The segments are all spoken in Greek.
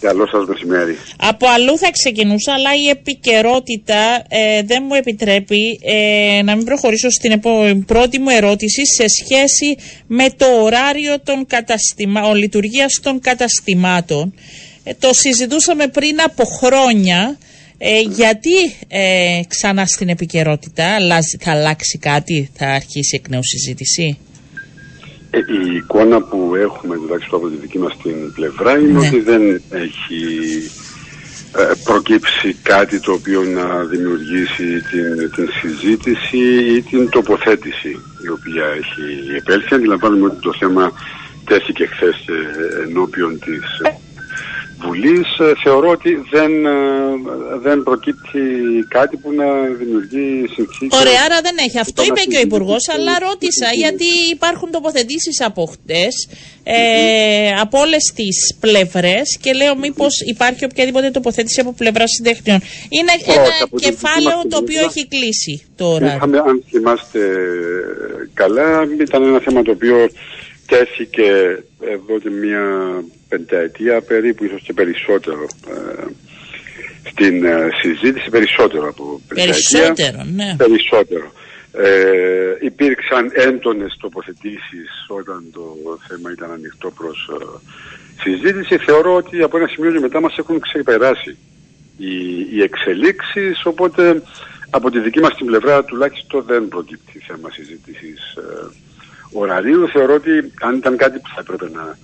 Καλό σας μεσημέρι. Από αλλού θα ξεκινούσα, αλλά η επικαιρότητα ε, δεν μου επιτρέπει ε, να μην προχωρήσω στην πρώτη μου ερώτηση σε σχέση με το ωράριο των καταστημα... λειτουργίας των καταστημάτων. Ε, το συζητούσαμε πριν από χρόνια. γιατί ξανά στην επικαιρότητα, θα αλλάξει κάτι, θα αρχίσει εκ νέου συζήτηση; Ε, η εικόνα που έχουμε τουλάχιστον από τη δική μας την πλευρά είναι ναι. ότι δεν έχει ε, προκύψει κάτι το οποίο να δημιουργήσει την, την συζήτηση ή την τοποθέτηση η οποία έχει επέλθει. Αντιλαμβάνουμε ότι το θέμα τέθηκε χθες ενώπιον της Βουλής ε, θεωρώ ότι δεν, ε, δεν προκύπτει κάτι που να δημιουργεί συνθήκες. Ωραία, άρα δεν έχει. Αυτό είπε και ο Υπουργός, αλλά ρώτησα γιατί υπάρχουν τοποθετήσεις από χτες ε, από όλες τις πλευρές και λέω μήπως υπάρχει οποιαδήποτε τοποθέτηση από πλευρά συντεχνιών. Είναι ένα κεφάλαιο το οποίο έχει κλείσει τώρα. Είχαμε, αν θυμάστε καλά, ήταν ένα θέμα το οποίο τέθηκε εδώ και μία πενταετία περίπου, ίσως και περισσότερο ε, στην ε, συζήτηση, περισσότερο από πενταετία. Περισσότερο, ναι. Περισσότερο. Ε, υπήρξαν έντονες τοποθετήσεις όταν το θέμα ήταν ανοιχτό προς ε, συζήτηση. Θεωρώ ότι από ένα σημείο και μετά μας έχουν ξεπεράσει οι, οι εξελίξεις, οπότε από τη δική μας την πλευρά τουλάχιστον δεν προκύπτει θέμα συζήτησης ωραρίου. Θεωρώ ότι αν ήταν κάτι που θα έπρεπε να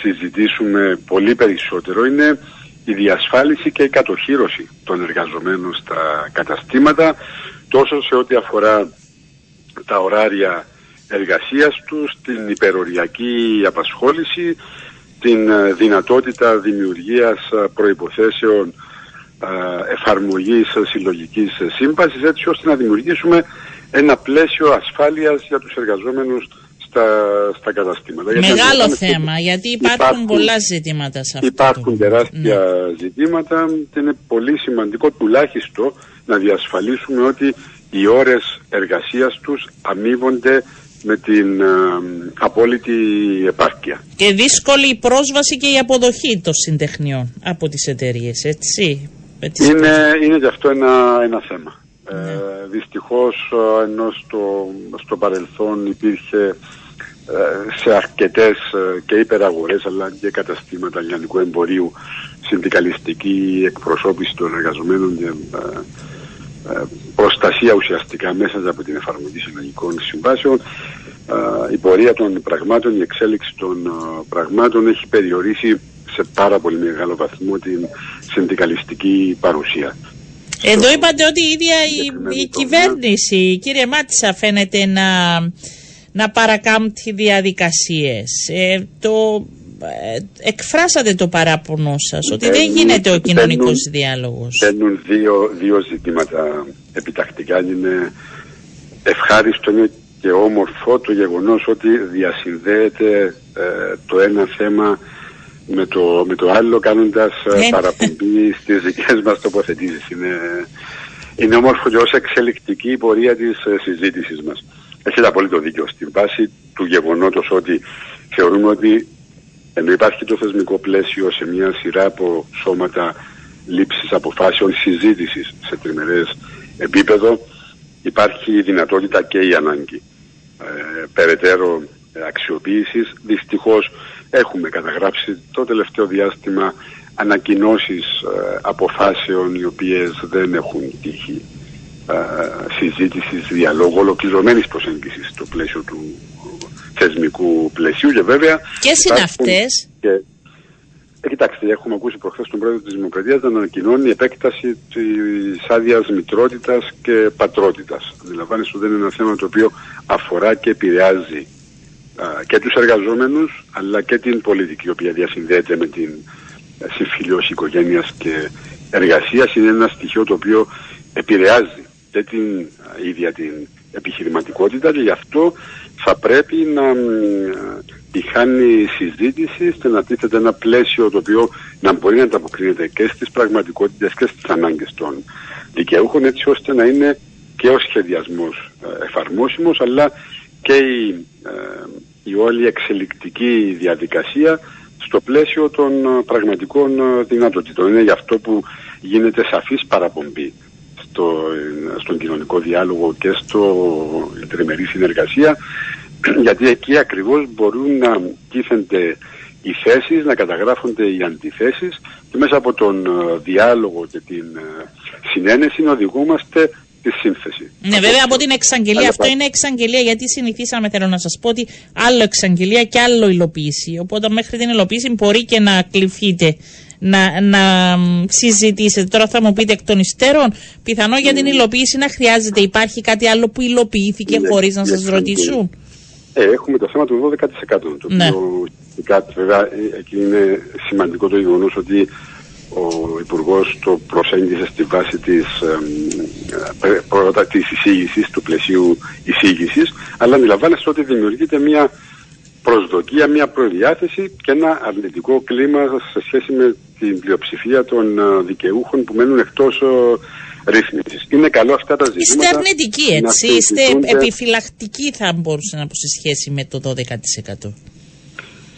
συζητήσουμε πολύ περισσότερο είναι η διασφάλιση και η κατοχήρωση των εργαζομένων στα καταστήματα τόσο σε ό,τι αφορά τα ωράρια εργασίας τους, την υπεροριακή απασχόληση, την ε, δυνατότητα δημιουργίας ε, προϋποθέσεων ε, εφαρμογής συλλογικής σύμβασης έτσι ώστε να δημιουργήσουμε ένα πλαίσιο ασφάλειας για τους εργαζόμενους στα, στα καταστήματα. Μεγάλο θέμα, γιατί υπάρχουν, υπάρχουν, πολλά ζητήματα σε αυτό. Υπάρχουν τεράστια ναι. ζητήματα και είναι πολύ σημαντικό τουλάχιστον να διασφαλίσουμε ότι οι ώρες εργασίας τους αμείβονται με την ε, απόλυτη επάρκεια. Και δύσκολη η πρόσβαση και η αποδοχή των συντεχνιών από τις εταιρείες, έτσι; Είναι, είναι και αυτό ένα, ένα θέμα. Ναι. Ε, δυστυχώς ε, ενώ στο, στο παρελθόν υπήρχε ε, σε αρκετές ε, και υπεραγορές αλλά και καταστήματα λιανικού εμπορίου συνδικαλιστική εκπροσώπηση των εργαζομένων και προστασία ουσιαστικά μέσα από την εφαρμογή συλλογικών συμβάσεων η πορεία των πραγμάτων, η εξέλιξη των πραγμάτων έχει περιορίσει σε πάρα πολύ μεγάλο βαθμό την συνδικαλιστική παρουσία. Εδώ είπατε ότι η ίδια η, η κυβέρνηση, κύριε Μάτσα, φαίνεται να, να παρακάμπτει διαδικασίες. Ε, το, ε, εκφράσατε το παράπονο σας ότι δεν γίνεται ο κοινωνικός διάλογος. Μπαίνουν δύο, δύο ζητήματα επιτακτικά. Είναι ευχάριστο και όμορφο το γεγονός ότι διασυνδέεται ε, το ένα θέμα με το, με το άλλο κάνοντας ε, ναι. παραπομπή στις δικές μας τοποθετήσεις. Είναι, είναι όμορφο και ως εξελικτική η πορεία της ε, συζήτησης μας. Έχετε απόλυτο δίκιο στην βάση του γεγονότος ότι θεωρούμε ότι ενώ υπάρχει το θεσμικό πλαίσιο σε μια σειρά από σώματα λήψης αποφάσεων συζήτησης σε τριμερές επίπεδο υπάρχει η δυνατότητα και η ανάγκη ε, περαιτέρω αξιοποίησης. Δυστυχώς έχουμε καταγράψει το τελευταίο διάστημα ανακοινώσεις ε, αποφάσεων οι οποίες δεν έχουν τύχει ε, συζήτησης, διαλόγου, ολοκληρωμένης προσέγγισης στο πλαίσιο του θεσμικού πλαισίου και βέβαια... Και είναι αυτές. Και, ε, κοιτάξτε, έχουμε ακούσει προχθές τον πρόεδρο της Δημοκρατίας να ανακοινώνει η επέκταση της άδειας μητρότητας και πατρότητας. Αντιλαμβάνεστε ότι δεν είναι ένα θέμα το οποίο αφορά και επηρεάζει και τους εργαζόμενους αλλά και την πολιτική η οποία διασυνδέεται με την ε, συμφιλίωση οικογένειας και εργασίας είναι ένα στοιχείο το οποίο επηρεάζει και την ίδια την επιχειρηματικότητα και γι' αυτό θα πρέπει να τη χάνει συζήτηση ώστε να τίθεται ένα πλαίσιο το οποίο να μπορεί να ανταποκρίνεται και στις πραγματικότητες και στις ανάγκες των δικαιούχων έτσι ώστε να είναι και ο σχεδιασμός ε, εφαρμόσιμος αλλά και η, ε, η όλη εξελικτική διαδικασία στο πλαίσιο των πραγματικών δυνατοτήτων. Είναι γι' αυτό που γίνεται σαφής παραπομπή στο, στον κοινωνικό διάλογο και στο τριμερή συνεργασία γιατί εκεί ακριβώς μπορούν να τίθενται οι θέσεις, να καταγράφονται οι αντιθέσεις και μέσα από τον διάλογο και την συνένεση να οδηγούμαστε τη σύνθεση. Ναι, βέβαια από την εξαγγελία. Αυτό είναι εξαγγελία γιατί συνηθίσαμε, θέλω να σας πω, ότι άλλο εξαγγελία και άλλο υλοποίηση. Οπότε μέχρι την υλοποίηση μπορεί και να κλειφείτε να, να συζητήσετε. Τώρα θα μου πείτε εκ των υστέρων, πιθανό για την υλοποίηση να χρειάζεται. Υπάρχει κάτι άλλο που υλοποιήθηκε ναι, χωρίς να σας ρωτήσουν; Ε, έχουμε το θέμα του 12%. Το ναι. οποίο βέβαια ε, εκεί είναι σημαντικό το γεγονός ότι ο Υπουργός το προσέγγισε στη βάση της, ε, της εισήγησης, του πλαισίου εισήγησης, αλλά αντιλαμβάνεστε ότι δημιουργείται μια προσδοκία, μια προδιάθεση και ένα αρνητικό κλίμα σε σχέση με την πλειοψηφία των ε, δικαιούχων που μένουν εκτός ε, ρύθμισης. Είναι καλό αυτά τα ζητήματα. Είστε αρνητικοί έτσι, είστε επιφυλακτικοί θα μπορούσε να πω σε σχέση με το 12%.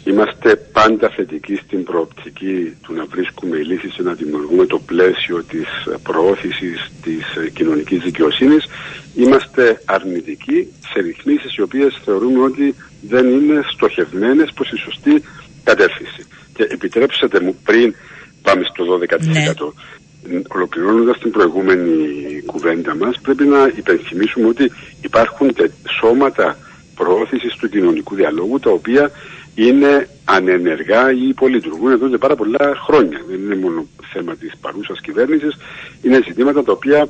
Είμαστε πάντα θετικοί στην προοπτική του να βρίσκουμε λύσεις και να δημιουργούμε το πλαίσιο της προώθησης της κοινωνικής δικαιοσύνης. Είμαστε αρνητικοί σε ρυθμίσεις οι οποίες θεωρούμε ότι δεν είναι στοχευμένες προς τη σωστή κατεύθυνση. Και επιτρέψατε μου πριν πάμε στο 12%. Ναι. Ολοκληρώνοντας την προηγούμενη κουβέντα μας πρέπει να υπενθυμίσουμε ότι υπάρχουν σώματα προώθησης του κοινωνικού διαλόγου τα οποία είναι ανενεργά ή υπολειτουργούν εδώ και πάρα πολλά χρόνια. Δεν είναι μόνο θέμα της παρούσας κυβέρνησης, είναι ζητήματα τα οποία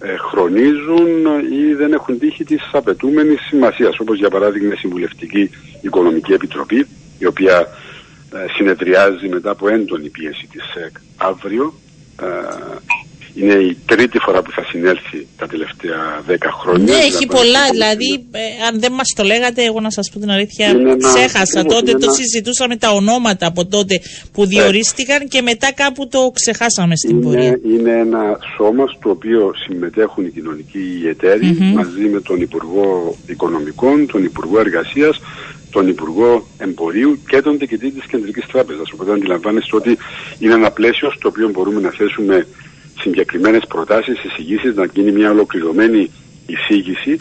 ε, χρονίζουν ή δεν έχουν τύχει της απαιτούμενης σημασίας, όπως για παράδειγμα η Συμβουλευτική Οικονομική Επιτροπή, η οποία ε, συνεδριάζει μετά από έντονη πίεση της ΕΚ αύριο. Ε, είναι η τρίτη φορά που θα συνέλθει τα τελευταία δέκα χρόνια. Ναι, έχει πολλά. Δηλαδή, ε, αν δεν μας το λέγατε, εγώ να σας πω την αλήθεια, ξέχασα. τότε το συζητούσαμε τα ονόματα από τότε που ναι. διορίστηκαν και μετά κάπου το ξεχάσαμε στην είναι, πορεία. Είναι ένα σώμα στο οποίο συμμετέχουν οι κοινωνικοί εταίροι μαζί με τον Υπουργό Οικονομικών, τον Υπουργό Εργασίας, τον Υπουργό Εμπορίου και τον Διοικητή της Κεντρικής Τράπεζας. Οπότε αντιλαμβάνεστε ότι είναι ένα πλαίσιο στο οποίο μπορούμε να θέσουμε συγκεκριμένες προτάσεις, εισηγήσεις, να γίνει μια ολοκληρωμένη εισήγηση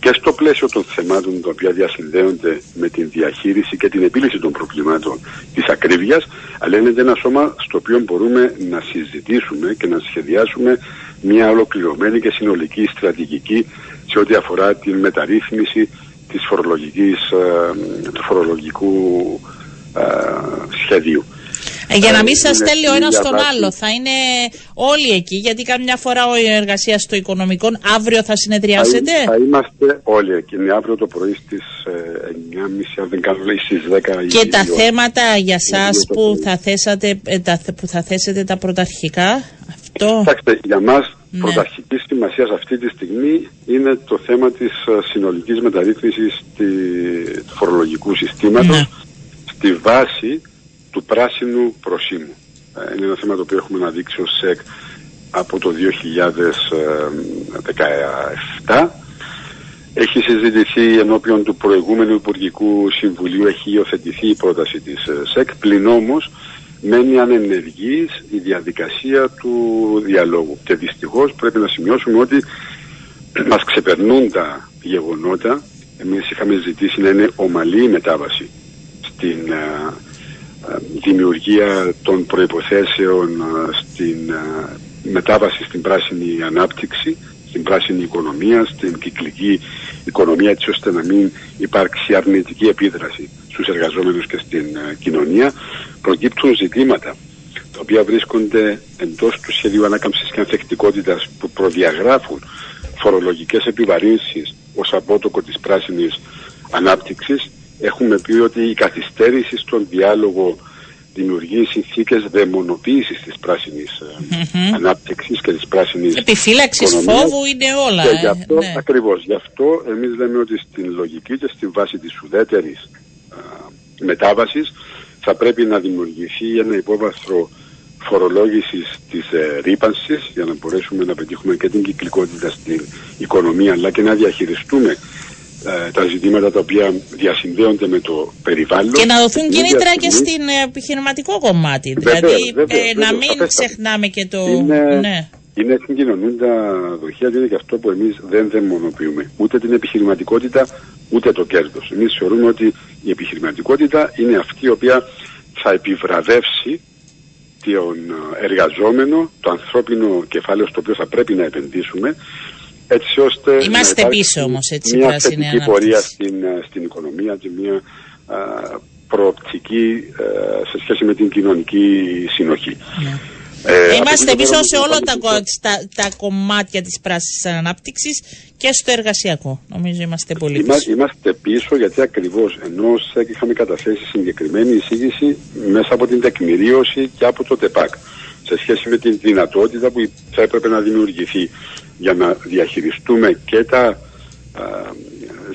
και στο πλαίσιο των θεμάτων τα οποία διασυνδέονται με την διαχείριση και την επίλυση των προβλημάτων της ακρίβειας, αλλά είναι ένα σώμα στο οποίο μπορούμε να συζητήσουμε και να σχεδιάσουμε μια ολοκληρωμένη και συνολική στρατηγική σε ό,τι αφορά την μεταρρύθμιση της φορολογικής, ε, του φορολογικού ε, σχεδίου. Ε, για να μην σας στέλνει ο ένας στον άλλο. Θα είναι όλοι εκεί, γιατί καμιά φορά ο εργασίας στο οικονομικό αύριο θα συνεδριάσετε; Θα, είμαστε όλοι εκεί. Είναι αύριο το πρωί στις 9.30, ε, αν δεν κάνω λέει, στις 10. Και τα θέματα για εσά που, θα θέσατε, ε, που θα θέσετε τα πρωταρχικά. Αυτό; Κοιτάξτε, για μας ναι. πρωταρχική σημασία αυτή τη στιγμή είναι το θέμα της συνολικής μεταρρύθμισης του φορολογικού συστήματος ναι. στη βάση του πράσινου προσήμου. Ε, είναι ένα θέμα το οποίο έχουμε αναδείξει ως ΣΕΚ από το 2017. Έχει συζητηθεί ενώπιον του προηγούμενου Υπουργικού Συμβουλίου, έχει υιοθετηθεί η πρόταση της ε, ΣΕΚ, πλην όμως μένει ανενεργής η διαδικασία του διαλόγου. Και δυστυχώς πρέπει να σημειώσουμε ότι μας ξεπερνούν τα γεγονότα. Εμείς είχαμε ζητήσει να είναι ομαλή η μετάβαση στην ε, δημιουργία των προϋποθέσεων ε, στην ε, μετάβαση στην πράσινη ανάπτυξη, στην πράσινη οικονομία, στην κυκλική οικονομία έτσι ώστε να μην υπάρξει αρνητική επίδραση στους εργαζόμενους και στην ε, κοινωνία προκύπτουν ζητήματα τα οποία βρίσκονται εντός του σχεδίου ανάκαμψης και ανθεκτικότητας που προδιαγράφουν φορολογικές επιβαρύνσεις ως απότοκο της πράσινης ανάπτυξης έχουμε πει ότι η καθυστέρηση στον διάλογο δημιουργεί συνθήκες δαιμονοποίησης της πράσινης mm-hmm. ανάπτυξης και της πράσινης Επιφύλαξης φόβου είναι όλα. Και γι' ε, αυτό, ναι. ακριβώς, γι' αυτό εμείς λέμε ότι στην λογική και στη βάση της ουδέτερης α, μετάβασης θα πρέπει να δημιουργηθεί ένα υπόβαθρο φορολόγησης της ε, ρήπανσης για να μπορέσουμε να πετύχουμε και την κυκλικότητα στην οικονομία αλλά και να διαχειριστούμε ε, τα ζητήματα τα οποία διασυνδέονται με το περιβάλλον. Και να δοθούν κίνητρα και στην επιχειρηματικό κομμάτι. Βεβαίως, δηλαδή βεβαίως, ε, να βεβαίως, μην σαφέστατα. ξεχνάμε και το. Είναι- Ναι. Είναι συγκοινωνούντα δοχεία και είναι και αυτό που εμείς δεν δαιμονοποιούμε. Ούτε την επιχειρηματικότητα, ούτε το κέρδος. Εμείς θεωρούμε ότι η επιχειρηματικότητα είναι αυτή η οποία θα επιβραβεύσει τον εργαζόμενο, το ανθρώπινο κεφάλαιο στο οποίο θα πρέπει να επενδύσουμε, έτσι ώστε να Είμαστε υπάρξει πίσω όμως, έτσι, μια πράσινη θετική ανάπτυξη. πορεία στην, ε, στην οικονομία και μια α, προοπτική ε, σε σχέση με την κοινωνική συνοχή. Ναι. Ε, Είμαστε από εκεί πίσω πέρα, σε όλα τα, λοιπόν, κο- τα, τα κομμάτια της πράσινης ανάπτυξης και στο εργασιακό. Νομίζω είμαστε πολύ Είμα- πίσω. Είμαστε πίσω γιατί ακριβώς ενώ ως ΣΕΚ είχαμε καταθέσει συγκεκριμένη εισήγηση μέσα από την τεκμηρίωση και από το ΤΕΠΑΚ σε σχέση με την δυνατότητα που θα έπρεπε να δημιουργηθεί για να διαχειριστούμε και τα α,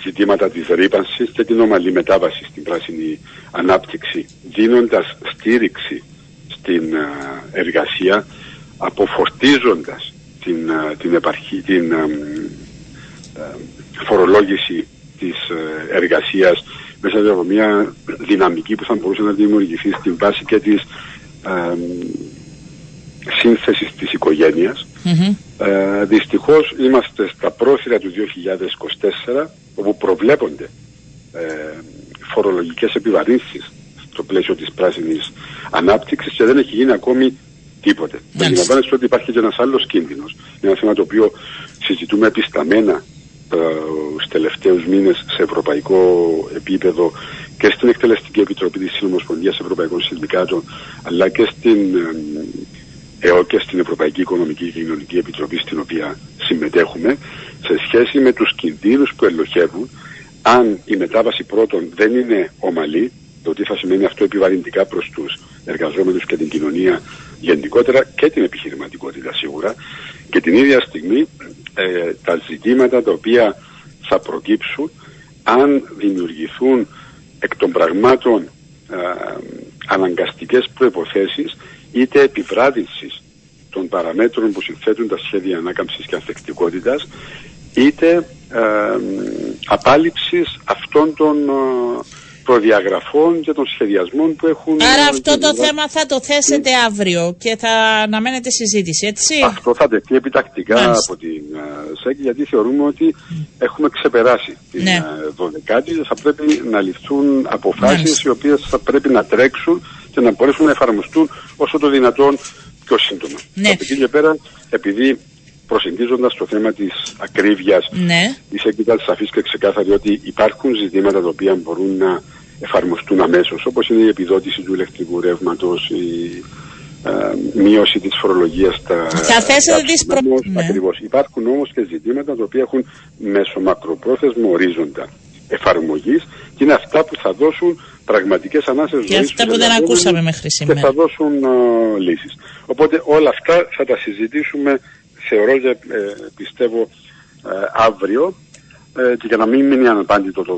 ζητήματα της ρήπανσης και την ομαλή μετάβαση στην πράσινη ανάπτυξη δίνοντας στήριξη στην α, εργασία αποφορτίζοντας την, α, την, επαρχή, την α, ε, φορολόγηση της ε, εργασίας μέσα από μια δυναμική που θα μπορούσε να δημιουργηθεί στην βάση και της ε, σύνθεσης της οικογένειας. Μμμ. Ε, δυστυχώς είμαστε στα πρόθυρα του 2024 όπου προβλέπονται ε, φορολογικές επιβαρύνσεις στο πλαίσιο της πράσινης ανάπτυξης και δεν έχει γίνει ακόμη τίποτε. Μάλιστα. Αντιλαμβάνεστε ότι υπάρχει και ένας άλλος κίνδυνος. Είναι ένα θέμα το οποίο συζητούμε επισταμένα τους τελευταίους μήνες σε ευρωπαϊκό επίπεδο και στην Εκτελεστική Επιτροπή της Συνομοσπονδίας Ευρωπαϊκών Συνδικάτων αλλά και στην ε, ΕΟ και στην Ευρωπαϊκή Οικονομική και Κοινωνική Επιτροπή στην οποία συμμετέχουμε σε σχέση με τους κινδύνους που ελοχεύουν αν η μετάβαση πρώτον δεν είναι ομαλή το τι θα σημαίνει αυτό επιβαρυντικά προς τους εργαζόμενους και την κοινωνία γενικότερα και την επιχειρηματικότητα σίγουρα και την ίδια στιγμή ε, τα ζητήματα τα οποία θα προκύψουν αν δημιουργηθούν εκ των πραγμάτων ε, αναγκαστικές προϋποθέσεις είτε επιβράδυνσης των παραμέτρων που συνθέτουν τα σχέδια ανάκαμψης και ανθεκτικότητας είτε ε, απάλληψης αυτών των ε, προδιαγραφών και των σχεδιασμών που έχουν... Άρα αυτό το γενικά- θέμα θα το θέσετε αύριο και θα αναμένετε συζήτηση, έτσι; Αυτό θα τεθεί επιτακτικά Μάλιστα. από την uh, ΣΕΚ γιατί θεωρούμε ότι έχουμε ξεπεράσει την Ναι. uh, 12η και θα πρέπει να ληφθούν αποφάσεις Μάλιστα. οι οποίες θα πρέπει να τρέξουν και να μπορέσουν να εφαρμοστούν όσο το δυνατόν πιο σύντομα. Ναι. Από εκεί και πέρα, επειδή προσεγγίζοντας το θέμα της ακρίβειας Ναι. η ΣΕΚ ήταν σαφής και ξεκάθαρη ότι υπάρχουν ζητήματα τα οποία μπορούν να εφαρμοστούν αμέσως όπως είναι η επιδότηση του ηλεκτρικού ρεύματος, η ε, μείωση της φορολογίας στα Θα θέσετε τις προ- καύσιμα, ναι. Ακριβώς. Υπάρχουν όμως και ζητήματα τα οποία έχουν μέσω μακροπρόθεσμο ορίζοντα εφαρμογής και είναι αυτά που θα δώσουν πραγματικές ανάσες Και ζωής αυτά στους που δεν εργαζόμενους ακούσαμε μέχρι και σήμερα. θα δώσουν ε, λύσεις. Οπότε όλα αυτά θα τα συζητήσουμε θεωρώ και ε, πιστεύω ε, αύριο ε, και για να μην μείνει αναπάντητο το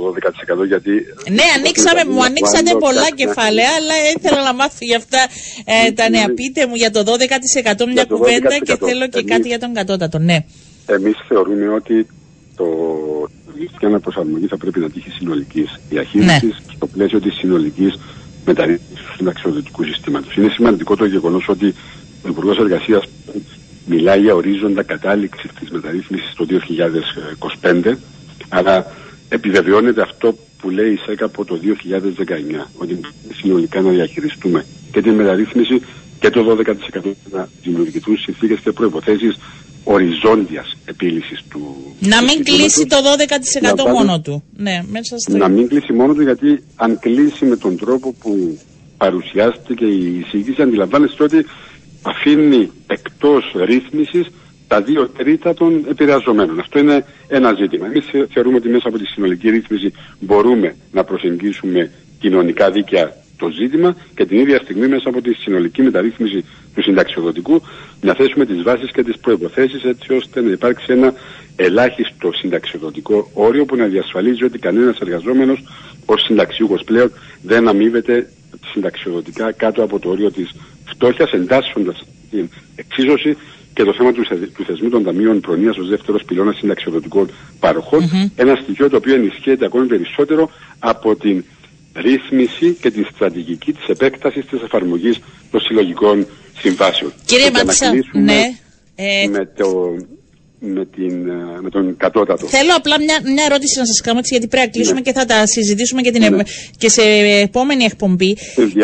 12% γιατί... Ναι, ανοίξαμε, μου ανοίξατε Cuando πολλά casi- κεφάλαια, αλλά ήθελα να μάθω για αυτά ε, τα νέα. Πείτε μου για το 12% μια Για το κουβέντα και 12%. θέλω και Εμείς- κάτι για τον κατώτατο. Ναι. Εμείς θεωρούμε ότι το σχέδιο προσαρμογή θα πρέπει να τύχει συνολικής διαχείρισης Ναι. στο πλαίσιο της συνολικής μεταρρύθμισης του συνταξιοδοτικού συστήματος. Είναι σημαντικό το γεγονός ότι ο Υπουργός Εργασίας μιλάει για ορίζοντα κατάληξης της μεταρρύθμισης το 2025, αλλά επιβεβαιώνεται αυτό που λέει η ΣΕΚ από το 2019, ότι συνολικά να διαχειριστούμε και την μεταρρύθμιση και το 12% να δημιουργηθούν συνθήκες και προϋποθέσεις οριζόντιας επίλυσης του Να μην ζητήματος. κλείσει το 12% Να μόνο βάλει- του. Ναι, μέσα στο. Να μην κλείσει μόνο του γιατί αν κλείσει με τον τρόπο που παρουσιάστηκε η εισήγηση αντιλαμβάνεστε ότι αφήνει εκτός ρύθμισης τα δύο τρίτα των επηρεαζομένων. Αυτό είναι ένα ζήτημα. Εμείς θε- θεωρούμε ότι μέσα από τη συνολική ρύθμιση μπορούμε να προσεγγίσουμε κοινωνικά δίκαια το ζήτημα και την ίδια στιγμή μέσα από τη συνολική μεταρρύθμιση του συνταξιοδοτικού να θέσουμε τις βάσεις και τις προϋποθέσεις έτσι ώστε να υπάρξει ένα ελάχιστο συνταξιοδοτικό όριο που να διασφαλίζει ότι κανένας εργαζόμενος ως συνταξιούχος πλέον δεν αμείβεται συνταξιοδοτικά κάτω από το όριο της φτώχειας εντάσσοντας την εξίσωση και το θέμα του, του θεσμού των ταμείων προνοίας ως δεύτερος πυλώνας συνταξιοδοτικών παροχών. Ένα στοιχείο το οποίο ενισχύεται ακόμη περισσότερο από την ρύθμιση και τη στρατηγική της επέκτασης της εφαρμογής των συλλογικών συμβάσεων. Κύριε Μάτσα, ναι. Ε... Με, το, με, την, ε, με τον κατώτατο. Θέλω απλά μια, μια ερώτηση να σας κάνω έτσι, γιατί πρέπει να κλείσουμε ναι. και θα τα συζητήσουμε και, την, ναι. και σε επόμενη εκπομπή.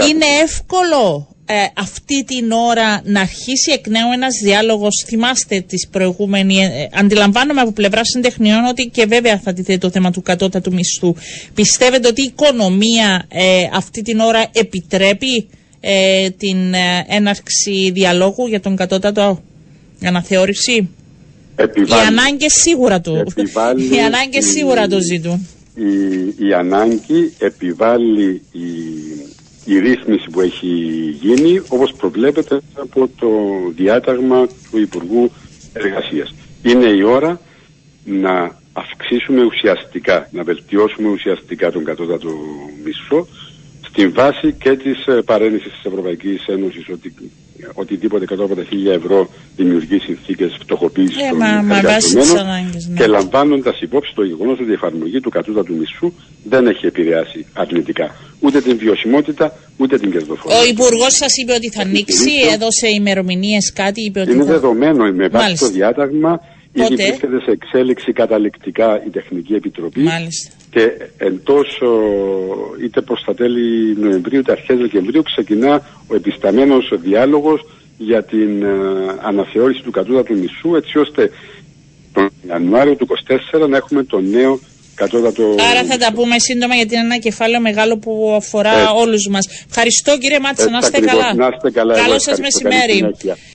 Είναι εύκολο ε, αυτή την ώρα να αρχίσει εκ νέου ένας διάλογος, θυμάστε τις προηγούμενη, ε, αντιλαμβάνομαι από πλευράς συντεχνιών ότι και βέβαια θα τίθεται το θέμα του κατώτατου μισθού. Πιστεύετε ότι η οικονομία ε, αυτή την ώρα επιτρέπει ε, την έναρξη διαλόγου για τον κατώτατο αναθεώρηση; Επιβάλλει, οι ανάγκες σίγουρα το, οι ανάγκες σίγουρα το ζητούν. Η, η ανάγκη επιβάλλει η η ρύθμιση που έχει γίνει όπως προβλέπεται από το διάταγμα του Υπουργού Εργασίας. Είναι η ώρα να αυξήσουμε ουσιαστικά, να βελτιώσουμε ουσιαστικά τον κατώτατο μισθό στην βάση και της ε, παρένθεσης της Ευρωπαϊκής Ένωσης ότι οτιδήποτε κάτω από τα χίλια ευρώ δημιουργεί συνθήκες φτωχοποίησης ε, των μα, εργαζομένων ναι. και λαμβάνοντας υπόψη το γεγονός ότι η εφαρμογή του κατώτατου μισθού δεν έχει επηρεάσει αρνητικά ούτε την βιωσιμότητα ούτε την κερδοφορία. Ο Υπουργός σας είπε ότι θα ανοίξει, έδωσε ημερομηνίες κάτι, είπε ότι. Είναι θα... δεδομένο με βάση το διάταγμα. Ήδη βρίσκεται σε εξέλιξη καταληκτικά η Τεχνική Επιτροπή Μάλιστα. και εντός είτε προς τα τέλη Νοεμβρίου είτε αρχές Δεκεμβρίου ξεκινά ο επισταμένος διάλογος για την uh, αναθεώρηση του κατώτατου μισού έτσι ώστε τον Ιανουάριο του 2024 να έχουμε το νέο κατώτατο... Άρα θα τα πούμε σύντομα γιατί είναι ένα κεφάλαιο μεγάλο που αφορά όλους μας. Ευχαριστώ κύριε Μάτσα, να είστε καλά. Να είστε καλά. Καλό σας μεσημέρι.